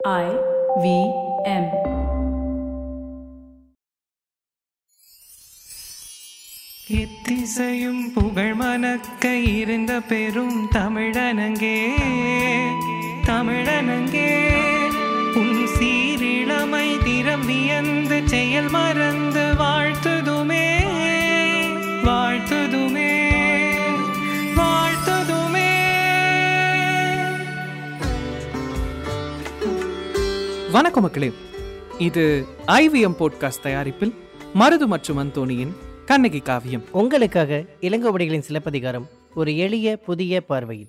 I V M. எத்திசையும் புகழ் மணக்க இருந்த பெரும் தமிழனங்கே தமிழனங்கே உன் சீரிழமை திறம் வியந்து செயல் மறந்து வாழ்த்துதுமே வாழ்த்து வணக்கம் மக்களே. இது ஐவிஎம் போட்காஸ்ட் தயாரிப்பில் மருது மற்றும் அந்தோணியின் கண்ணகி காவியம். உங்களுக்காக இளங்கோவடிகளின் சிலப்பதிகாரம் ஒரு எளிய புதிய பார்வையில்.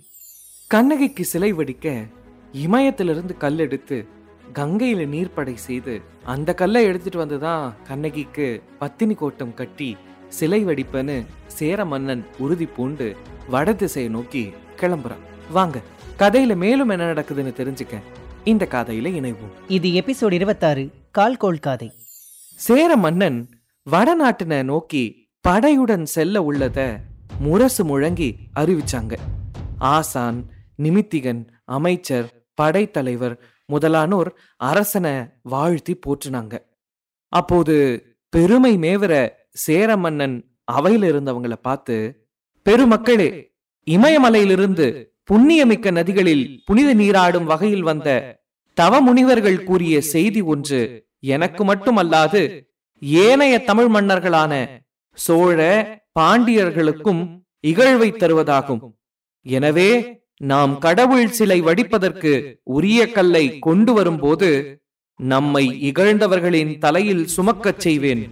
கண்ணகிக்கு சிலை வடிக்க இமயத்திலிருந்து கல் எடுத்து கங்கையில நீர்ப்படை செய்து அந்த கல்லை எடுத்துட்டு வந்துதான் கண்ணகிக்கு பத்தினி கோட்டம் கட்டி சிலை வடிப்பன்னு சேர மன்னன் உறுதி பூண்டு வட திசையை நோக்கி கிளம்புறான். வாங்க கதையில மேலும் என்ன நடக்குதுன்னு தெரிஞ்சுக்க. இந்த கதையில இணைவோம். இது எபிசோட் இருபத்தாறு கால்கோள் காதை. சேர மன்னன் வடநாட்டின நோக்கி படையுடன் செல்ல உள்ளத முரசு முழங்கி அறிவிச்சாங்க. ஆசான் நிமித்திகன் அமைச்சர் படைத்தலைவர் முதலானோர் அரசனை வாழ்த்தி போற்றுனாங்க. அப்போது பெருமை மேவர சேர மன்னன் அவையில இருந்தவங்கள பார்த்து பெருமக்களே இமயமலையிலிருந்து புண்ணியமிக்க நதிகளில் புனித நீராடும் வகையில் வந்த தவ முனிவர்கள் கூறிய செய்தி ஒன்று எனக்கு மட்டுமல்லாது ஏனைய தமிழ் மன்னர்களான சோழ பாண்டியர்களுக்கும் இகழ்வை தருவதாகும். எனவே நாம் கடவுள் சிலை வடிப்பதற்கு உரிய கல்லை கொண்டு வரும்போது நம்மை இகழ்ந்தவர்களின் தலையில் சுமக்கச் செய்வேன்.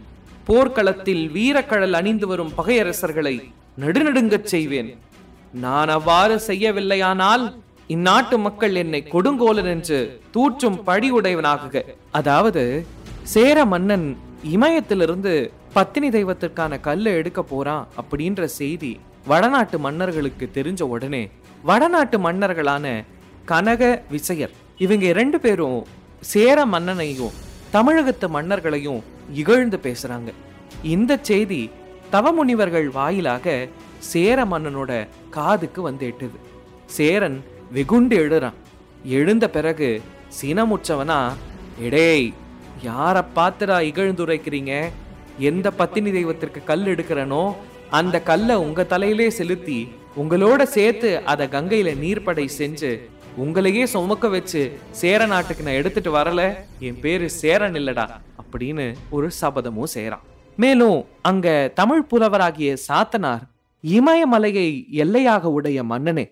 போர்க்களத்தில் வீரக்கழல் அணிந்து வரும் பகையரசர்களை நடுநடுங்கச் செய்வேன். நான் அவ்வாறு செய்யவில்லையானால் இந்நாட்டு மக்கள் என்னை கொடுங்கோலன் என்று தூற்றும் பழியுடையவனாகுக. அதாவது சேர மன்னன் இமயத்திலிருந்து பத்தினி தெய்வத்திற்கான கல்லை எடுக்க போறான் அப்படின்ற செய்தி வடநாட்டு மன்னர்களுக்கு தெரிஞ்ச உடனே வடநாட்டு மன்னர்களான கனக விசயர் இவங்க ரெண்டு பேரும் சேர மன்னனையும் தமிழகத்து மன்னர்களையும் இகழ்ந்து பேசுறாங்க. இந்த செய்தி தவமுனிவர்கள் வாயிலாக சேர மன்னனோட காதுக்கு வந்து எட்டுது. சேரன் வெகுண்டு எழுறான். எழுந்த பிறகு சினமுற்றவனா எடேய் யாரை பார்த்துடா இகழ்ந்துரைக்கிறீங்க? எந்த பத்தினி தெய்வத்திற்கு கல் எடுக்கிறனோ அந்த கல்லை உங்க தலையிலே செலுத்தி உங்களோட சேர்த்து அதை கங்கையில நீர்ப்படை செஞ்சு உங்களையே சுமக்க வச்சு சேர நாட்டுக்கு நான் எடுத்துட்டு வரல என் பேரு சேரன் இல்லடா அப்படின்னு ஒரு சபதமும் செய்கிறான் மேலும் அங்க தமிழ் புலவராகிய சாத்தனார் இமயமலையை எல்லையாக உடைய மன்னனே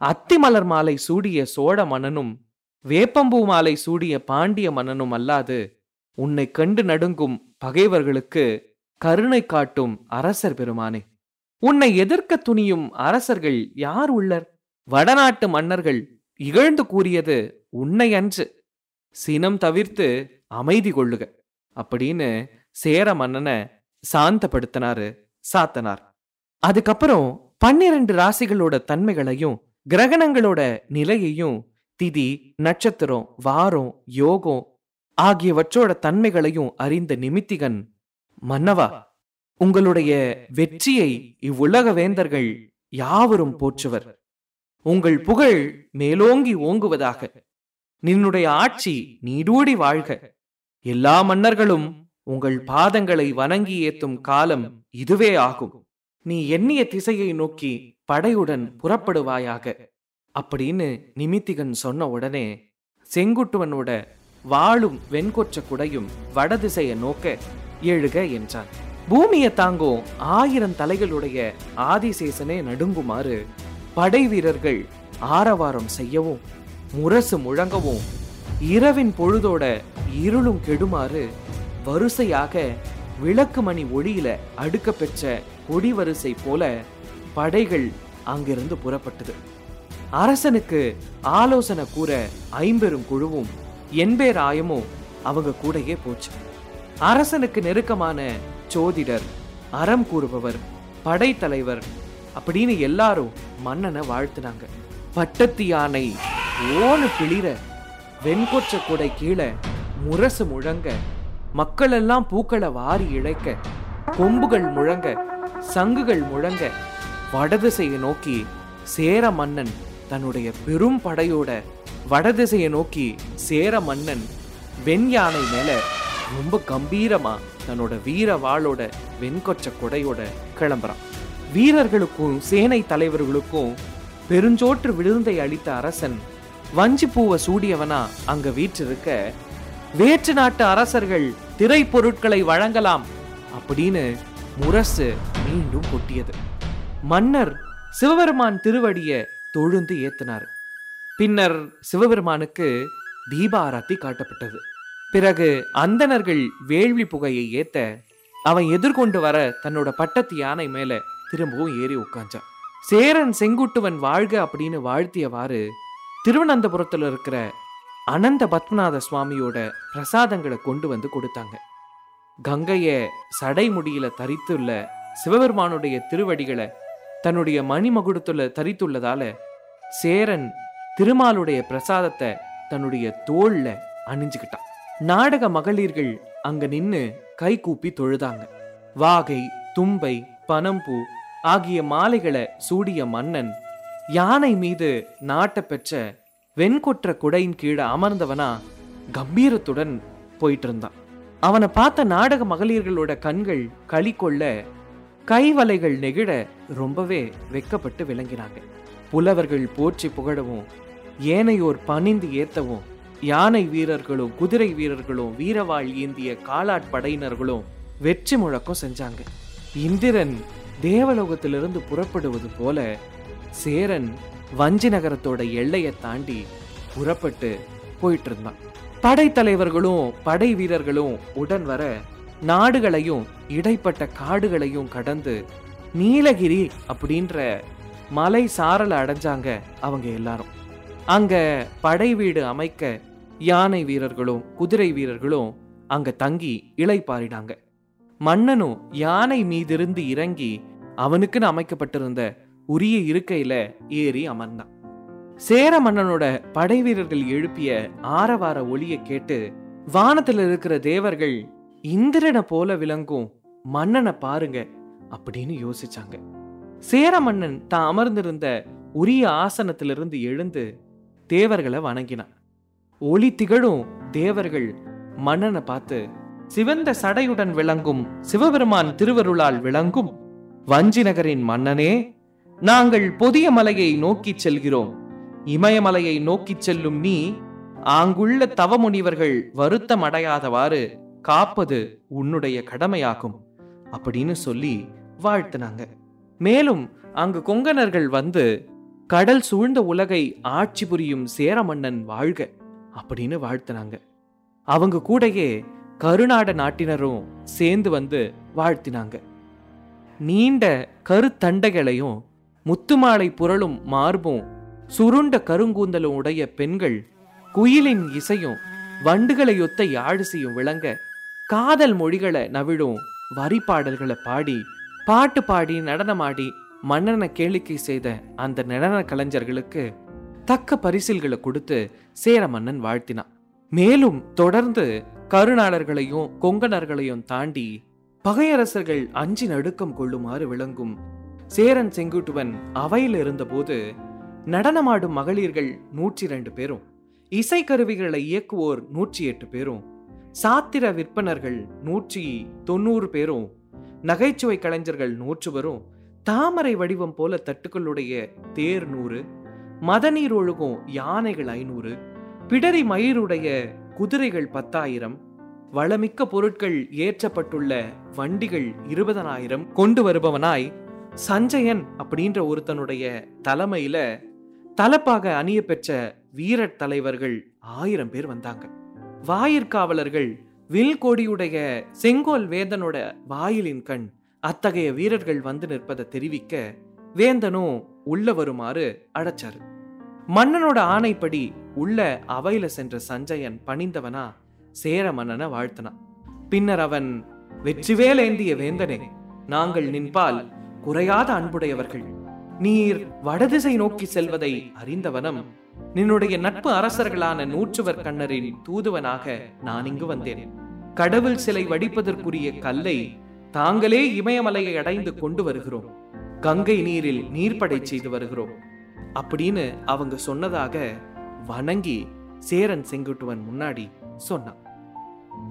அத்திமலர் மாலை சூடிய சோழ மன்னனும் வேப்பம்பூ மாலை சூடிய பாண்டிய மன்னனும் அல்லாது உன்னை கண்டு நடுங்கும் பகைவர்களுக்கு கருணை காட்டும் அரசர் பெருமானே. உன்னை எதிர்க்க துணியும் அரசர்கள் யார் உள்ளர்? வடநாட்டு மன்னர்கள் இகழ்ந்து கூறியது உன்னை அன்று. சினம் தவிர்த்து அமைதி கொள்ளுக. அப்படின்னு சேர மன்னனை சாந்தப்படுத்தினாரு சாத்தனார். அதுக்கப்புறம் பன்னிரண்டு ராசிகளோட தன்மைகளையும் கிரகணங்களோட நிலையையும் திதி நட்சத்திரம் வாரம் யோகம் ஆகியவற்றோட தன்மைகளையும் அறிந்த நிமித்திகன் மன்னவா. உங்களுடைய வெற்றியை இவ்வுலக வேந்தர்கள் யாவரும் போற்றுவர். உங்கள் புகழ் மேலோங்கி ஓங்குவதாக. நின்னுடைய ஆட்சி நீடூடி வாழ்க. எல்லா மன்னர்களும் உங்கள் பாதங்களை வணங்கி ஏத்தும் காலம் இதுவே ஆகும். நீ எண்ணிய திசையை நோக்கி படையுடன் புறப்படுவாயாக. அப்படின்னு நிமித்திகன் சொன்ன உடனே செங்குட்டுவனோட வாளும் வெண்கொற்ற குடையும் வடதிசையை நோக்க எழுக என்றான். பூமியை தாங்கும் ஆயிரம் தலைகளுடைய ஆதிசேசனே நடுங்குமாறு படை வீரர்கள் ஆரவாரம் செய்யவும் முரசு முழங்கவும் இரவின் பொழுதோட இருளும் கெடுமாறு வரிசையாக விளக்கு மணி ஒளியில அடுக்க பெற்ற கொடி வரிசை போல படைகள் அங்கிருந்து புறப்பட்டது. அரசனுக்கு ஆலோசனை கூற ஐம்பெரும் குழுவும் என்பேர் ஆயமும் அவங்க கூடயே போச்சு. அரசனுக்கு நெருக்கமான சோதிடர் அறம் கூறுபவர் படைத்தலைவர் அப்படின்னு எல்லாரும் மன்னனை வாழ்த்துனாங்க. பட்டத்து யானை ஓனு பிளிர வெண்கொற்ற கூடை கீழே முரசு முழங்க மக்கள் எல்லாம் பூக்களை வாரி இழைக்க கொம்புகள் முழங்க சங்குகள் முழங்க வடதிசையை நோக்கி சேர மன்னன் தன்னுடைய பெரும் படையோட வடதிசையை நோக்கி சேர மன்னன் வெண் யானை மேல ரொம்ப கம்பீரமா தன்னோட வீர வாளோட வெண்கொச்ச கொடையோட கிளம்புறான். வீரர்களுக்கும் சேனை தலைவர்களுக்கும் பெருஞ்சோற்று விழுந்தை அளித்த அரசன் வஞ்சி பூவை சூடியவனா அங்க வீற்றிருக்க வேற்று நாட்டு அரசர்கள் திரை பொருட்களை வழங்கலாம் அப்படின்னு முரசு மீண்டும் கொட்டியது. மன்னர் சிவபெருமான் திருவடியை தொழுந்து ஏத்தினார். பின்னர் சிவபெருமானுக்கு தீபாராத்தி காட்டப்பட்டது. பிறகு அந்தணர்கள் வேள்வி புகையை ஏத்த அவன் எதிர்கொண்டு வர தன்னோட பட்டத்து யானை மேல திரும்பவும் ஏறி உட்கார்ந்தான் சேரன் செங்குட்டுவன் வாழ்க அப்படின்னு வாழ்த்தியவாறு திருவனந்தபுரத்துல இருக்கிற அனந்த பத்மநாத சுவாமியோட பிரசாதங்களை கொண்டு வந்து கொடுத்தாங்க. கங்கையை சடைமுடியில தரித்துள்ள சிவபெருமானுடைய திருவடிகளை தன்னுடைய மணிமகுடத்துல தரித்துள்ளதால சேரன் திருமாலுடைய பிரசாதத்தை தன்னுடைய தோல்ல அணிஞ்சுக்கிட்டான். நாடக மகளிர்கள் அங்க நின்னு கை கூப்பி தொழுதாங்க. வாகை தும்பை பனம்பூ ஆகிய மாலைகளை சூடிய மன்னன் யானை மீது நாட்ட பெற்ற வெண்கொற்ற குடையின் கீழே அமர்ந்தவனா கம்பீரத்துடன் போயிட்டு இருந்தான். அவனை பார்த்த நாடக மகளிர்களோட கண்கள் களி கொள்ள கைவலைகள் நெகிழ ரொம்பவே வெக்கப்பட்டு விளங்கினாங்க. புலவர்கள் போற்றி புகழவும் ஏனையோர் பணிந்து ஏத்தவும் யானை வீரர்களும் குதிரை வீரர்களும் வீரவாள் ஏந்திய காலாட் படையினர்களும் வெற்றி முழக்கம் செஞ்சாங்க. இந்திரன் தேவலோகத்திலிருந்து புறப்படுவது போல சேரன் வஞ்சி நகரத்தோட எல்லையை தாண்டி புறப்பட்டு போயிட்டு இருந்தான். படைத்தலைவர்களும் படை வீரர்களும் உடன் வர நாடுகளையும் இடைப்பட்ட காடுகளையும் கடந்து நீலகிரி அப்படின்ற மலை சாரல அடைஞ்சாங்க அவங்க எல்லாரும். அங்க படை வீடு அமைக்க யானை வீரர்களும் குதிரை வீரர்களும் அங்க தங்கி இளைப்பாறினாங்க மன்னனும் யானை மீதிருந்து இறங்கி அவனுக்குன்னு அமைக்கப்பட்டிருந்த உரிய இருக்கையில ஏறி அமர்ந்தான். சேர மன்னனோட படை வீரர்கள் எழுப்பிய ஆரவார ஒளியை கேட்டு வானத்துல இருக்கிற தேவர்கள் இந்திரனை போல விளங்கும் மன்னனை பாருங்க அப்படின்னு யோசிச்சாங்க. சேர மன்னன் தான் அமர்ந்திருந்த உரிய ஆசனத்திலிருந்து எழுந்து தேவர்களை வணங்கினான். ஒளி திகழும் தேவர்கள் மன்னனை பார்த்து சிவந்த சடையுடன் விளங்கும் சிவபெருமான் திருவருளால் விளங்கும் வஞ்சி நகரின் மன்னனே நாங்கள் பொதிய மலையை நோக்கிச் செல்கிறோம். இமயமலையை நோக்கிச் செல்லும் நீ ஆங்குள்ள தவமுனிவர்கள் வருத்தம் அடையாதவாறு காப்பது உன்னுடைய கடமையாகும் அப்படின்னு சொல்லி வாழ்த்துனாங்க. மேலும் அங்கு கொங்கணர்கள் வந்து கடல் சூழ்ந்த உலகை ஆட்சி புரியும் சேர மன்னன் வாழ்க அப்படின்னு வாழ்த்துனாங்க. அவங்க கூடயே கருநாட நாட்டினரும் சேர்ந்து வந்து வாழ்த்தினாங்க. நீண்ட கருத்தண்டைகளையும் முத்துமாலை புரளும் மார்பும் சுருண்ட கருங்கூந்தலும் உடைய பெண்கள் குயிலின் இசையும் வண்டுகளையொத்த யாழிசையும் விளங்க காதல் மொழிகளை நவிழும் வரி பாடல்களை பாடி பாட்டு பாடி நடனமாடி மன்னனை கேளிக்கை செய்த அந்த நடன கலைஞர்களுக்கு தக்க பரிசில்களை கொடுத்து சேர மன்னன் வாழ்த்தினான். மேலும் தொடர்ந்து கருணாளர்களையும் கொங்கணர்களையும் தாண்டி பகையரசர்கள் அஞ்சு நடுக்கம் கொள்ளுமாறு விளங்கும் சேரன் செங்குட்டுவன் அவையில் இருந்தபோது நடனமாடும் மகளிர்கள் நூற்றி ரெண்டு பேரும் இசைக்கருவிகளை இயக்குவோர் நூற்றி எட்டு பேரும் சாத்திர விற்பனர்கள் நூற்றி தொண்ணூறு பேரும் நகைச்சுவை கலைஞர்கள் நூற்றுவரும் தாமரை வடிவம் போல தட்டுக்களுடைய தேர் நூறு மதநீர் ஒழுகும் யானைகள் ஐநூறு பிடரி மயிருடைய குதிரைகள் பத்தாயிரம் வளமிக்க பொருட்கள் ஏற்றப்பட்டுள்ள வண்டிகள் இருபதனாயிரம் கொண்டு வருபவனாய் சஞ்சயன் அப்படின்ற ஒருத்தனுடைய தலைமையில தலப்பாக அணிய பெற்ற வீரத் தலைவர்கள் ஆயிரம் பேர் வந்தாங்க. வாயிற்காவலர்கள் வில் கொடியுடைய செங்கோல் வேந்தனோட வாயிலின் கண் அத்தகைய வீரர்கள் வந்து நிற்பதை தெரிவிக்க வேந்தனும் உள்ள வருமாறு அடைச்சாரு மன்னனோட ஆணைப்படி உள்ள அவையில சென்ற சஞ்சயன் பணிந்தவனா சேர மன்னனை வாழ்த்தினான் பின்னர் அவன் வெற்றிவேல் ஏந்திய வேந்தனே நாங்கள் நின்பால் குறையாத அன்புடையவர்கள். நீர் வடதிசை நோக்கி செல்வதை அறிந்தவனம் நின்னுடைய நட்பு அரசர்களான நூற்றுவர் கண்ணரின் தூதுவனாக நான் இங்கு வந்தேன். கடவுள் சிலை வடிப்பதற்குரிய கல்லை தாங்களே இமயமலையை அடைந்து கொண்டு வருகிறோம். கங்கை நீரில் நீர்ப்படை செய்து வருகிறோம். அப்படின்னு அவங்க சொன்னதாக வணங்கி சேரன் செங்குட்டுவன் முன்னாடி சொன்னான்.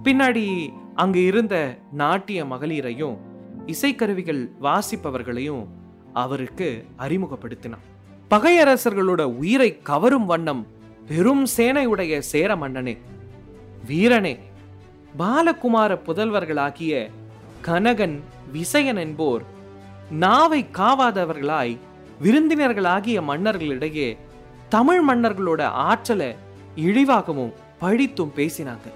பின்னாடி அங்கு இருந்த நாட்டிய மகளிரையும் இசைக்கருவிகள் வாசிப்பவர்களையும் அவருக்கு அறிமுகப்படுத்தினான். பகையரசர்களோட உயிரை கவரும் வண்ணம் பெரும் சேனையுடைய சேர மன்னனே வீரனே பாலகுமார புதல்வர்களாகிய கனகன் விசயன் என்போர் நாவை காவாதவர்களாய் விருந்தினர்களாகிய மன்னர்களிடையே தமிழ் மன்னர்களோட ஆற்றலை இழிவாகவும் பழித்தும் பேசினாங்க.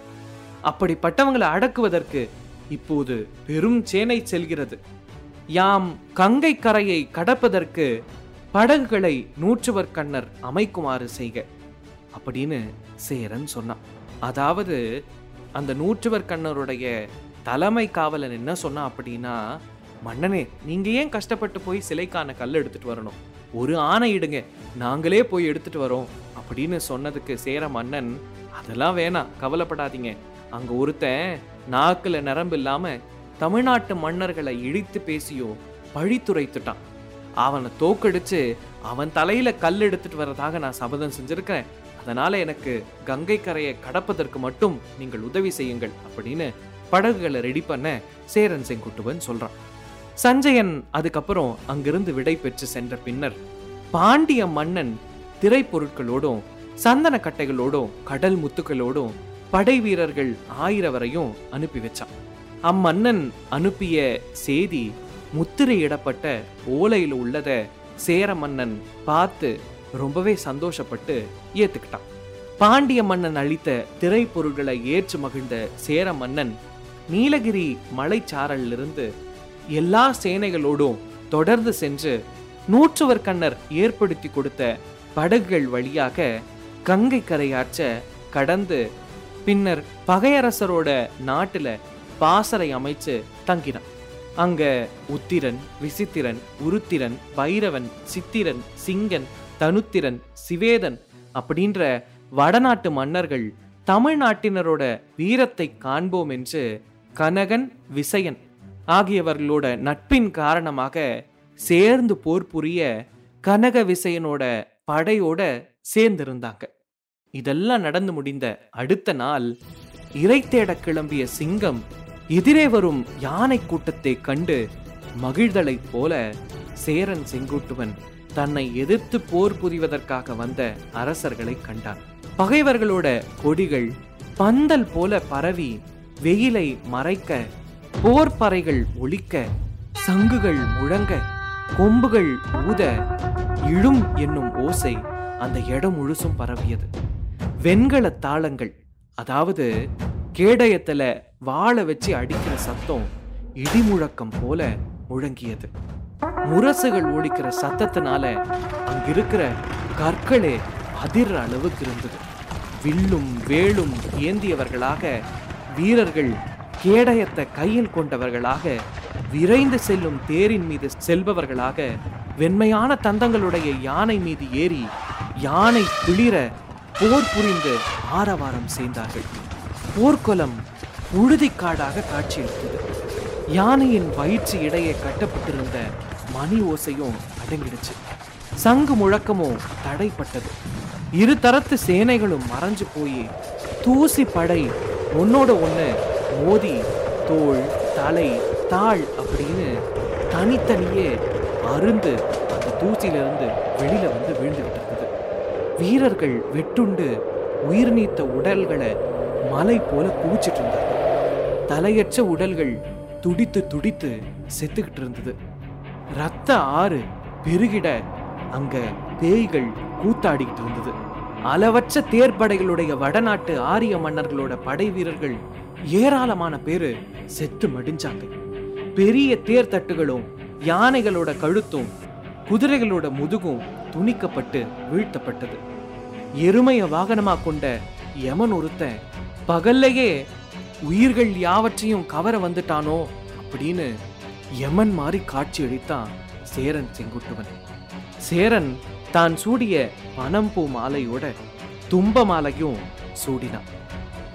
அப்படிப்பட்டவங்களை அடக்குவதற்கு இப்போது பெரும் சேனை செல்கிறது. யாம் கங்கை கரையை கடப்பதற்கு படகுகளை நூற்றுவர் கண்ணர் அமைக்குமாறு செய்க. அப்படின்னு சேரன் சொன்னான். அதாவது அந்த நூற்றுவர் கண்ணருடைய தலைமை காவலன் என்ன சொன்னான் அப்படின்னா மன்னனே நீங்க ஏன் கஷ்டப்பட்டு போய் சிலைக்கான கல் எடுத்துட்டு வரணும்? ஒரு ஆணை இடுங்க. நாங்களே போய் எடுத்துட்டு வரோம். அப்படின்னு சொன்னதுக்கு சேர மன்னன் அதெல்லாம் வேணாம் கவலைப்படாதீங்க. அங்க ஒருத்தன் நாக்குல நரம்பு இல்லாம தமிழ்நாட்டு மன்னர்களை இழித்து பேசியோ பழித்துரைத்துட்டான். அவனை தோக்கடிச்சு அவன் தலையில கல் எடுத்துட்டு வர்றதாக நான் சபதம் செஞ்சிருக்கிறேன். அதனால எனக்கு கங்கை கரையை கடப்பதற்கு மட்டும் நீங்கள் உதவி செய்யுங்கள் அப்படின்னு படகுகளை ரெடி பண்ண சேரன் செங்குட்டுவன் சொல்றான். சஞ்சயன் அதுக்கப்புறம் அங்கிருந்து விடை பெற்று சென்ற பின்னர் பாண்டிய மன்னன் திரைப்பொருட்களோடும் சந்தன கட்டைகளோடும் கடல் முத்துக்களோடும் படை வீரர்கள் ஆயிரவரையும் அனுப்பி வச்சான். அம்மன்னன் அனுப்பிய செய்தி முத்திரையிடப்பட்ட ஓலையில் உள்ளதை சேர மன்னன் பார்த்து ரொம்பவே சந்தோஷப்பட்டு ஏத்துக்கிட்டான். பாண்டிய மன்னன் அளித்த திரைப்பொருட்களை ஏற்று மகிழ்ந்த சேர மன்னன் நீலகிரி மலைச்சாரலிருந்து எல்லா சேனைகளோடும் தொடர்ந்து சென்று நூற்றுவர் கண்ணர் ஏற்படுத்தி கொடுத்த படகுகள் வழியாக கங்கை கரையாற்ற கடந்து பின்னர் பகையரசரோட நாட்டுல பாசறை அமைச்சு தங்கினான். அங்க உத்திரன் விசித்திரன் உருத்திரன் பைரவன் சித்திரன் சிங்கன் தனுத்திரன் சிவேதன் அப்படின்ற வடநாட்டு மன்னர்கள் தமிழ்நாட்டினரோட வீரத்தை காண்போம் என்று கனகன் விசயன் ஆகியவர்களோட நட்பின் காரணமாக சேர்ந்து போர் புரிய கனக விசயனோட படையோட சேர்ந்திருந்தாங்க. இதெல்லாம் நடந்து முடிந்த அடுத்த நாள் இறை தேட கிளம்பிய சிங்கம் எதிரே வரும் யானை கூட்டத்தை கண்டு மகிழ்தலைப் போல சேரன் செங்குட்டுவன் தன்னை எதிர்த்து போர் புரிவதற்காக வந்த அரசர்களை கண்டான். பகைவர்களோட கொடிகள் பந்தல் போல பரவி வெயிலை மறைக்க போர்ப்பறைகள் ஒழிக்க சங்குகள் முழங்க கொம்புகள் ஊத இழும் என்னும் ஓசை அந்த இடம் முழுசும் பரவியது. வெண்கல தாளங்கள் அதாவது கேடயத்துல வாழை வச்சு அடிக்கிற சத்தம் இடிமுழக்கம் போல முழங்கியது. முரசுகள் ஓடிக்கிற சத்தத்தினால அங்கிருக்கிற கற்களே அதிர்ற அளவுக்கு இருந்தது. வில்லும் வேலும் ஏந்தியவர்களாக வீரர்கள் கேடயத்தை கையில் கொண்டவர்களாக விரைந்து செல்லும் தேரின் மீது செல்பவர்களாக வெண்மையான தந்தங்களுடைய யானை மீது ஏறி யானை குளிர போர் புரிந்து ஆரவாரம் செய்தார்கள். போர்க்குளம் உழுதிக்காடாக காட்சியளித்தது. யானையின் வயிற்று இடையே கட்டப்பட்டிருந்த மணி ஓசையும் அடங்கிடுச்சு. சங்கு முழக்கமும் தடைப்பட்டது. இரு தரத்து சேனைகளும் மறைஞ்சு போய் தூசி படை ஒன்னோட ஒண்ணு மோதி தோள் தலை தாள் அப்படின்னு தனித்தனியே அருந்து அந்த தூசியிலிருந்து வெளியில வந்து விழுந்துகிட்டு இருந்தது வீரர்கள் வெட்டுண்டு உயிர் நீத்த உடல்களை மலை போல குவிச்சிட்டு இருந்தார் தலையற்ற உடல்கள் துடித்து துடித்து செத்துக்கிட்டு இருந்தது. ரத்த ஆறு பெருகிட அங்க பேய்கள் கூத்தாடிக்கிட்டு இருந்தது. அளவற்ற தேர்ப்படைகளுடைய வடநாட்டு ஆரிய மன்னர்களோட படை வீரர்கள் ஏராளமான பேரு செத்து மடிஞ்சாங்க. பெரிய தேர் தட்டுகளும் யானைகளோட கழுத்தும் குதிரைகளோட முதுகும் துணிக்கப்பட்டு வீழ்த்தப்பட்டது. எருமைய வாகனமா கொண்ட யமன் ஒருத்தன் பகல்லையே உயிர்கள் யாவற்றையும் கவர வந்துட்டானோ அப்படின்னு யமன் மாதிரி காட்சி அளித்தான் சேரன் செங்குட்டுவன். சேரன் தான் சூடிய பனம்பூ மாலையோட தும்ப மாலையும் சூடினான்.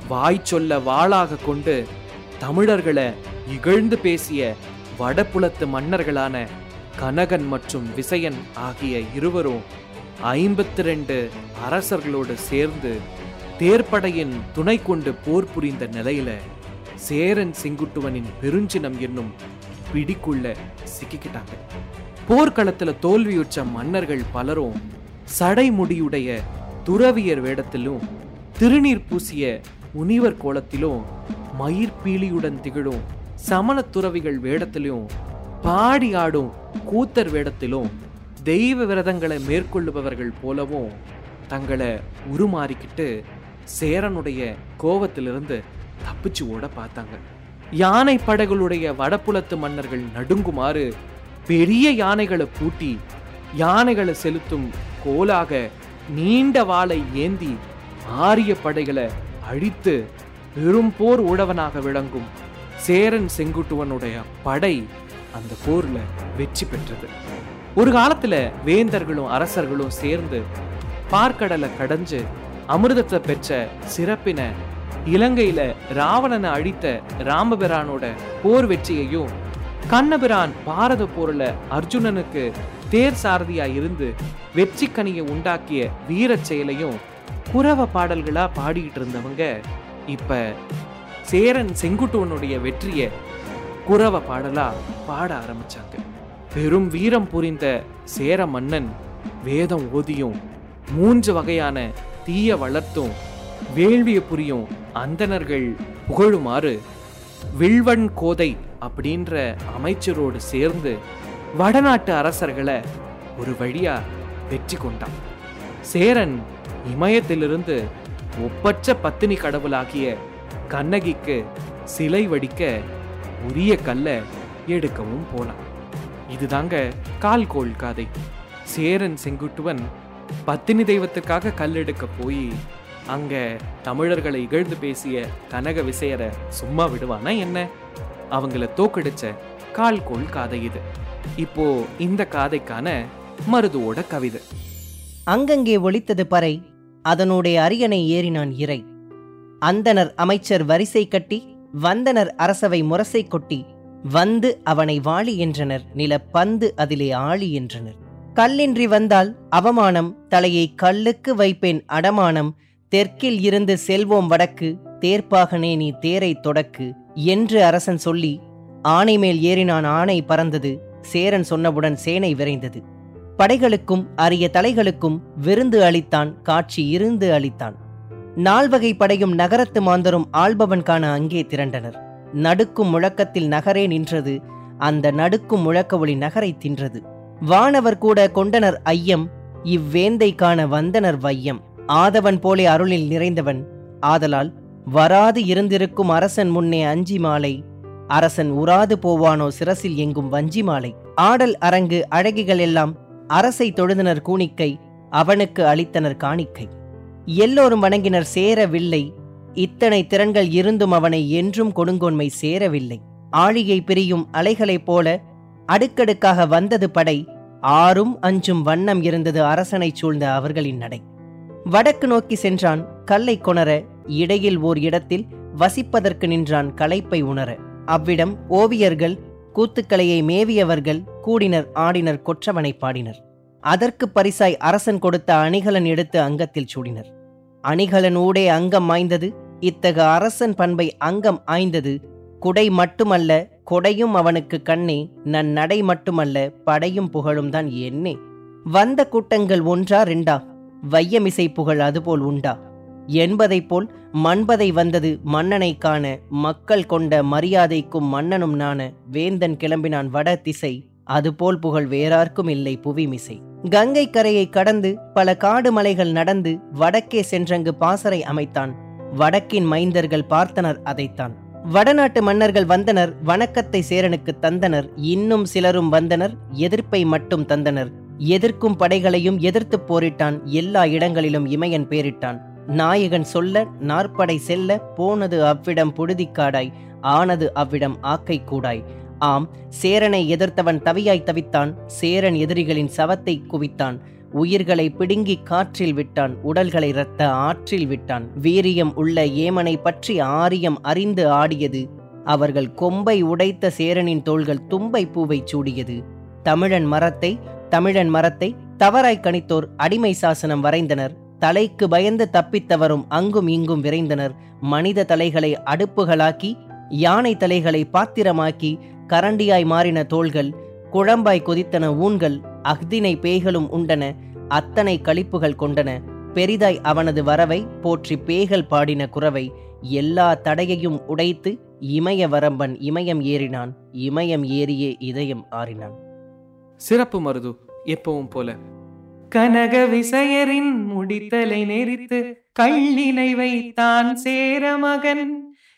வாய் சொல்ல வாளாக கொண்டு தமிழர்களை இகழ்ந்து பேசிய வடபுலத்து மன்னர்களான கனகன் மற்றும் விசயன் ஆகிய இருவரும் ஐம்பத்தி ரெண்டு அரசர்களோடு சேர்ந்து தேர்ப்படையின் துணை கொண்டு போர் புரிந்த நிலையில சேரன் செங்குட்டுவனின் பெருஞ்சினம் என்னும் பிடிக்குள்ள சிக்கிக்கிட்டாங்க. போர்க்களத்துல தோல்வியுற்ற மன்னர்கள் பலரும் சடைமுடியுடைய துறவியர் வேடத்திலும் திருநீர் பூசிய முனிவர் கோலத்திலும் மயிர் பீலியுடன் திகழும் சமண துறவிகள் வேடத்திலும் பாடி ஆடும் கூத்தர் வேடத்திலும் தெய்வ விரதங்களை மேற்கொள்ளுபவர்கள் போலவும் தங்களை உருமாறிக்கிட்டு சேரனுடைய கோவத்திலிருந்து தப்பிச்சு ஓட பார்த்தாங்க. யானை படைகளுடைய வடபுலத்து மன்னர்கள் நடுங்குமாறு பெரிய யானைகளை பூட்டி யானைகளை செலுத்தும் கோலாக நீண்ட வாளை ஏந்தி ஆரிய படைகளை அழித்து பெரும் போர் உழவனாக விளங்கும் சேரன் செங்குட்டுவனுடைய படை அந்த போர்ல வெற்றி பெற்றது. ஒரு காலத்துல வேந்தர்களும் அரசர்களும் சேர்ந்து பார்க்கடலை கடைஞ்சு அமிர்தத்தை பெற்ற சிறப்பின இலங்கையில ராவணனை அழித்த ராமபிரானோட போர் வெற்றியையும் கண்ணபிரான் பாரத போர்ல அர்ஜுனனுக்கு தேர் சாரதியா இருந்து வெற்றி கனியை உண்டாக்கிய வீரச் செயலையும் குரவ பாடல்களா பாடிட்டு இருந்தவங்க இப்ப சேரன் செங்குட்டுவனுடைய வெற்றிய குரவ பாடலா பாட ஆரம்பிச்சாங்க. பெரும் வீரம் புரிந்த சேர மன்னன் வேதம் ஓதியும் மூன்று வகையான தீய வளர்த்தும் வேள்விய புரியும் அந்தணர்கள் புகழுமாறு வில்வன் கோதை அப்படின்ற அமைச்சரோடு சேர்ந்து வடநாட்டு அரசர்களை ஒரு வழியா வெற்றி கொண்டான். சேரன் இமயத்திலிருந்து ஒப்பற்ற பத்தினி கடவுளாகிய கண்ணகிக்கு சிலை வடிக்க உரிய கல்லை எடுக்கவும் போனான். இதுதாங்க கால்கோள் காதை. சேரன் செங்குட்டுவன் பத்தினி தெய்வத்துக்காக கல் எடுக்க போய் அங்க தமிழர்களை இகழ்ந்து பேசிய கனக விசையரை சும்மா விடுவானா என்ன? அவங்கள தோக்கடிச்ச கால்கோள் காதை இது. இப்போ இந்த காதைக்கான மருதுவோட கவிதை. அங்கங்கே ஒழித்தது பறை அதனுடைய அரியணை ஏறினான் இறை. அந்தனர் அமைச்சர் வரிசை கட்டி வந்தனர் அரசவை முரசை கொட்டி வந்து அவனை வாழி என்றனர் நில பந்து அதிலே ஆளி என்றனர். கல்லின்றி வந்தால் அவமானம் தலையை கல்லுக்கு வைப்பேன் அடமானம் தெற்கில் இருந்து செல்வோம் வடக்கு தேர்ப்பாகனே நீ தேரை தொடக்கு என்று அரசன் சொல்லி ஆணை மேல் ஏறினான் ஆணை பறந்தது சேரன் சொன்னவுடன் சேனை விரைந்தது. படைகளுக்கும் அரிய தலைகளுக்கும் விருந்து அளித்தான் காட்சி இருந்து அளித்தான். நால்வகை படையும் நகரத்து மாந்தரும் ஆள்பவன் காண அங்கே திரண்டனர். நடுக்கும் முழக்கத்தில் நகரே நின்றது அந்த நடுக்கும் முழக்க ஒளி நகரை தின்றது. வானவர் கூட கொண்டனர் ஐயம் இவ்வேந்தை காண வந்தனர் வையம். ஆதவன் போலே அருளில் நிறைந்தவன் ஆதலால் வராது இருந்திருக்கும் அரசன் முன்னே அஞ்சி மாலை. அரசன் உராது போவானோ சிரசில் எங்கும் வஞ்சி மாலை. ஆடல் அரங்கு அழகிகள் எல்லாம் அரசை தொழுதனர் கூணிக்கை அவனுக்கு அளித்தனர் காணிக்கை. எல்லோரும் வணங்கினர் சேரவில்லை இத்தனை திறன்கள் இருந்தும் அவனை என்றும் கொடுங்கோன்மை சேரவில்லை. ஆழியை பிரியும் அலைகளைப் போல அடுக்கடுக்காக வந்தது படை ஆறும் அஞ்சும் வண்ணம் இருந்தது அரசனைச் சூழ்ந்த அவர்களின் நடை. வடக்கு நோக்கி சென்றான் கல்லை கொணர இடையில் ஓர் இடத்தில் வசிப்பதற்கு நின்றான் களைப்பை உணர. அவ்விடம் ஓவியர்கள் கூத்துக்கலையை மேவியவர்கள் கூடினர் ஆடினர் கொற்றவனை பாடினர். அதற்கு பரிசாய் அரசன் கொடுத்த அணிகலன் எடுத்து அங்கத்தில் சூடினர். அணிகலன் ஊடே அங்கம் மாய்ந்தது இத்தகு அரசன் பண்பை அங்கம் ஆய்ந்தது குடை மட்டுமல்ல கொடையும் அவனுக்கு கண்ணே நன் நடை மட்டுமல்ல படையும் புகழும் தான் என்னே. வந்த கூட்டங்கள் ஒன்றா ரெண்டா? வையமிசை புகழ் அதுபோல் உண்டா? என்பதைப் போல் மண்பதை வந்தது மன்னனை காண மக்கள் கொண்ட மரியாதைக்கும் மன்னனும் நாண வேந்தன் கிளம்பினான் வட திசை அதுபோல் புகழ் வேறார்க்கும் இல்லை புவிமிசை. கங்கை கரையை கடந்து பல காடு மலைகள் நடந்து வடக்கே சென்றங்கு பாசறை அமைத்தான் வடக்கின் மைந்தர்கள் பார்த்தனர் அதைத்தான். வடநாட்டு மன்னர்கள் வந்தனர் வணக்கத்தை சேரனுக்கு தந்தனர் இன்னும் சிலரும் வந்தனர் எதிர்ப்பை மட்டும் தந்தனர். எதிர்க்கும் படைகளையும் எதிர்த்துப் போரிட்டான் எல்லா இடங்களிலும் இமையன் பேரிட்டான். நாயகன் சொல்ல நாற்படை செல்ல போனது அவ்விடம் புழுதிக்காடாய் ஆனது அவ்விடம் ஆக்கை கூடாய் ஆம் சேரனை எதிர்த்தவன் தவியாய் தவித்தான் சேரன் எதிரிகளின் சவத்தை குவித்தான். உயிர்களை பிடுங்கி காற்றில் விட்டான் உடல்களை இரத்த ஆற்றில் விட்டான். வீரியம் உள்ள ஏமனை பற்றி ஆரியம் அறிந்து ஆடியது. அவர்கள் கொம்பை உடைத்த சேரனின் தோள்கள் தும்பை பூவை சூடியது. தமிழன் மரத்தை தமிழன் மரத்தை தவறாய் கணித்தோர் அடிமை சாசனம் வரைந்தனர். தலைக்கு பயந்து தப்பித்தவரும் அங்கும் இங்கும் விரைந்தனர். மனித தலைகளை அடுப்புகளாக்கி யானை தலைகளை பாத்திரமாக்கி கரண்டியாய் மாறின தோள்கள் குழம்பாய் கொதித்தன ஊன்கள் அஃதினை பேய்களும் உண்டன அத்தனை களிப்புகள் கொண்டன. பெரிதாய் அவனது வரவை போற்றி பேய்கள் பாடின குரவை எல்லா தடையையும் உடைத்து இமய வரம்பன் இமயம் ஏறினான் இமயம் ஏறியே இதயம் ஆறினான். சிறப்பு மருது எப்பவும் போல. கனக விசையரின் முடித்தலை நெறித்து கள்ளினை வைத்தான் சேர மகன்.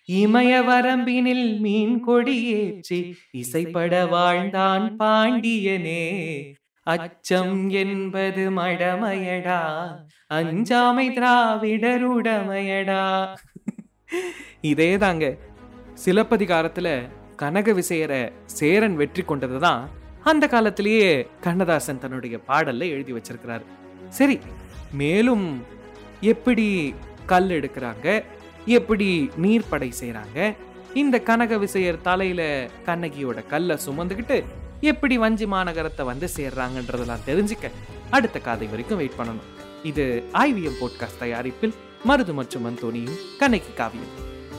இமய வரம்பினில் மீன் கொடியேற்றி இசைப்பட வாழ்ந்தான் பாண்டியனே. அச்சம் என்பது மடமையடா. அஞ்சாமை திராவிடருடமையடா. இதேதாங்க. சிலப்பதிகாரத்துல கனக விசையரை சேரன் வெற்றி கொண்டதுதான் அந்த காலத்திலேயே கண்ணதாசன் தன்னுடைய பாடல்ல எழுதி வச்சிருக்கிறாரு. சரி மேலும் எப்படி கல் எடுக்கிறாங்க? எப்படி நீர்ப்படை செய்கிறாங்க இந்த கனக விசையர் தலையில கண்ணகியோட கல்லை சுமந்துக்கிட்டு எப்படி வஞ்சி மாநகரத்தை வந்து சேர்றாங்கன்றதெல்லாம் தெரிஞ்சுக்க அடுத்த காதை வரைக்கும் வெயிட் பண்ணணும். இது ஐவிஎம் போட்காஸ்ட் தயாரிப்பில் மருது மற்றும் அந்தோனியும் கண்ணகி காவியம்.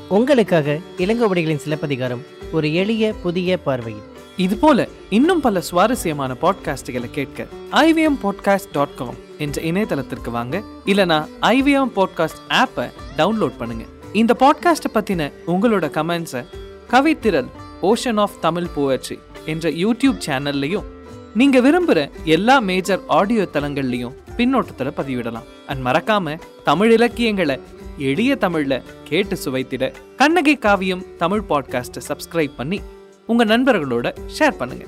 உங்களுக்காக இளங்கோவடிகளின் சிலப்பதிகாரம் ஒரு எளிய புதிய பார்வையில். இது போல இன்னும் பல சுவாரஸ்யமான பாட்காஸ்டுகளை கேட்க ஐவிஎம் பாட்காஸ்ட் டாட் காம் என்ற இணையதளத்திற்கு வாங்க இல்லனா ஐவிஎம் பாட்காஸ்ட் ஆப்பை டவுன்லோட் பண்ணுங்க. இந்த பாட்காஸ்ட்டை பத்தின உங்களோட கமெண்ட்ஸை Kavithiral ocean of Tamil poetry என்ற யூடியூப் சேனல்லையும் நீங்க விரும்புற எல்லா மேஜர் ஆடியோ தளங்கள்லையும் பின்னோட்டத்தில் பதிவிடலாம். அண்ட் மறக்காம தமிழ் இலக்கியங்களை எளிய தமிழ்ல கேட்டு சுவைத்திட கண்ணகி காவியம் தமிழ் பாட்காஸ்ட்டை சப்ஸ்கிரைப் பண்ணி உங்க நண்பர்களோட ஷேர் பண்ணுங்க.